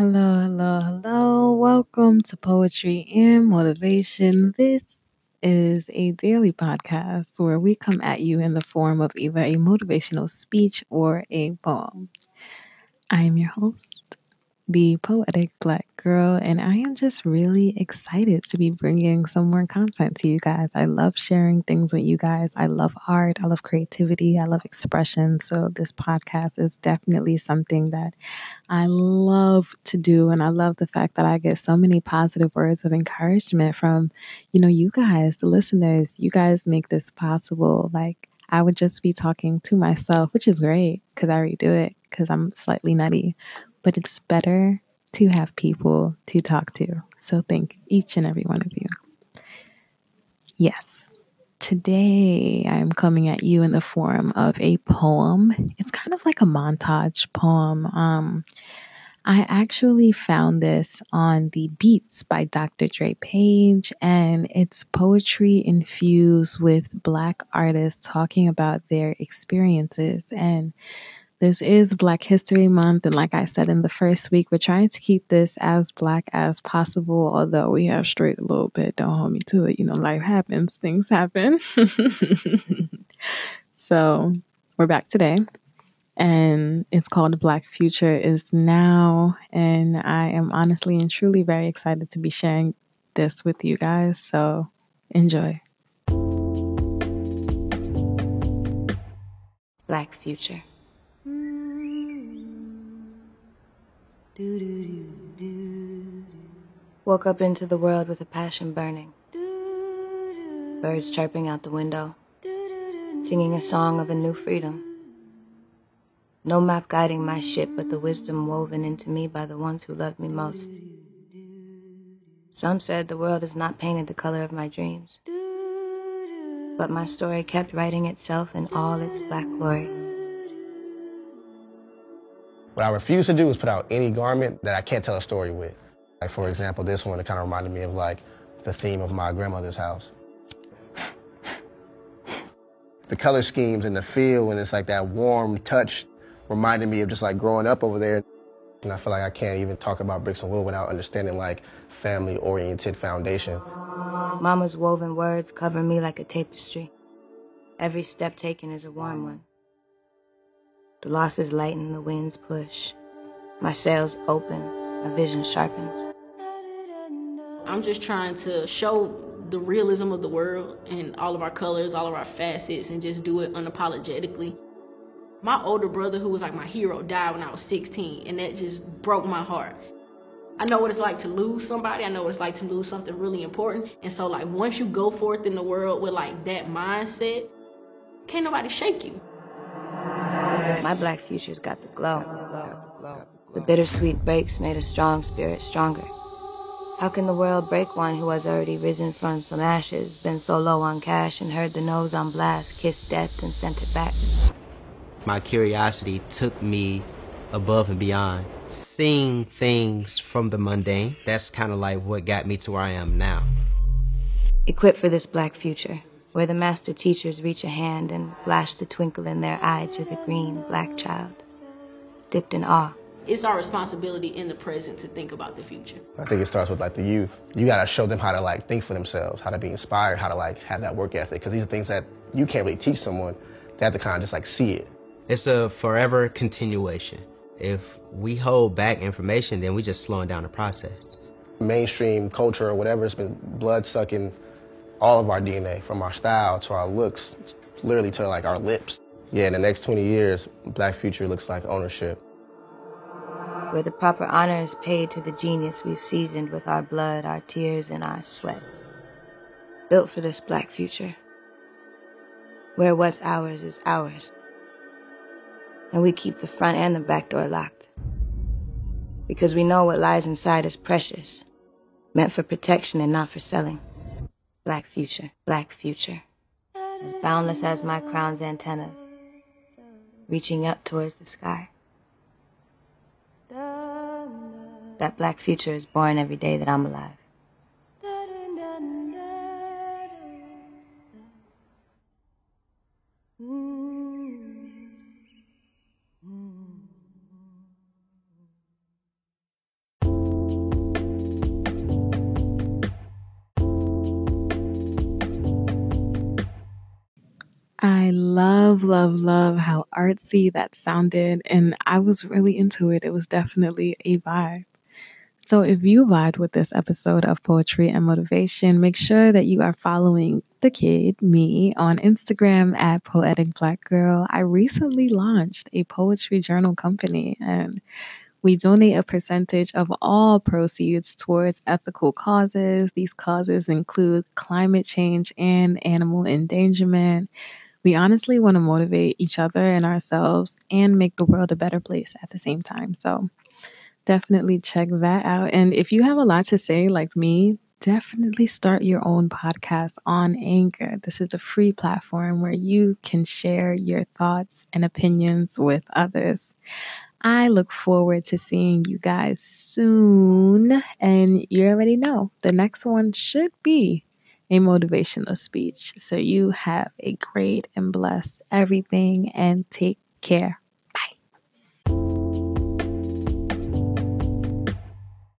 Hello, hello, hello. Welcome to Poetry and Motivation. This is a daily podcast where we come at you in the form of either a motivational speech or a poem. I am your host, the poetic black girl, and I am just really excited to be bringing some more content to you guys. I love sharing things with you guys. I love art, I love creativity, I love expression. So, this podcast is definitely something that I love to do, and I love the fact that I get so many positive words of encouragement from, you know, you guys, the listeners. You guys make this possible. Like, I would just be talking to myself, which is great because I already do it because I'm slightly nutty but it's better to have people to talk to. So thank each and every one of you. Yes, today I'm coming at you in the form of a poem. It's kind of like a montage poem. Um, I actually found this on the Beats by Dr. Dre Page, and it's poetry infused with Black artists talking about their experiences. And this is Black History Month, and like I said in the first week, we're trying to keep this as black as possible, although we have strayed a little bit. Don't hold me to it. You know, life happens, things happen. so we're back today, and it's called Black Future is Now, and I am honestly and truly very excited to be sharing this with you guys. So enjoy. Black Future. Woke up into the world with a passion burning. Birds chirping out the window, singing a song of a new freedom. No map guiding my ship, but the wisdom woven into me by the ones who loved me most. Some said the world is not painted the color of my dreams, but my story kept writing itself in all its black glory. What I refuse to do is put out any garment that I can't tell a story with. Like for example, this one, it kind of reminded me of like the theme of my grandmother's house. The color schemes and the feel and it's like that warm touch reminded me of just like growing up over there. And I feel like I can't even talk about bricks and wood without understanding like family-oriented foundation. Mama's woven words cover me like a tapestry. Every step taken is a warm one. The losses lighten, the winds push. My sails open, my vision sharpens. I'm just trying to show the realism of the world and all of our colors, all of our facets, and just do it unapologetically. My older brother, who was like my hero, died when I was 16, and that just broke my heart. I know what it's like to lose somebody. I know what it's like to lose something really important. And so, like, once you go forth in the world with like that mindset, can't nobody shake you. My black future's got the glow. The bittersweet breaks made a strong spirit stronger. How can the world break one who has already risen from some ashes, been so low on cash, and heard the nose on blast, kissed death, and sent it back? My curiosity took me above and beyond. Seeing things from the mundane, that's kind of like what got me to where I am now. Equipped for this black future, where the master teachers reach a hand and flash the twinkle in their eye to the green black child, dipped in awe. It's our responsibility in the present to think about the future. I think it starts with like the youth. You gotta show them how to like think for themselves, how to be inspired, how to like have that work ethic, because these are things that you can't really teach someone. They have to kind of just like see it. It's a forever continuation. If we hold back information, then we're just slowing down the process. Mainstream culture or whatever, it's been blood sucking all of our DNA, from our style to our looks, literally to like our lips. Yeah, in the next 20 years, Black Future looks like ownership. Where the proper honor is paid to the genius we've seasoned with our blood, our tears, and our sweat. Built for this black future. Where what's ours is ours. And we keep the front and the back door locked. Because we know what lies inside is precious, meant for protection and not for selling. Black future, black future. As boundless as my crown's antennas, reaching up towards the sky. That black future is born every day that I'm alive. Love, love, love how artsy that sounded. And I was really into it. It was definitely a vibe. So if you vibed with this episode of Poetry and Motivation, make sure that you are following the kid, me, on Instagram at Poetic Black Girl. I recently launched a poetry journal company and we donate a percentage of all proceeds towards ethical causes. These causes include climate change and animal endangerment. We honestly want to motivate each other and ourselves and make the world a better place at the same time. So definitely check that out. And if you have a lot to say, like me, definitely start your own podcast on Anchor. This is a free platform where you can share your thoughts and opinions with others. I look forward to seeing you guys soon. And you already know the next one should be a motivational speech. So you have a great and blessed everything and take care.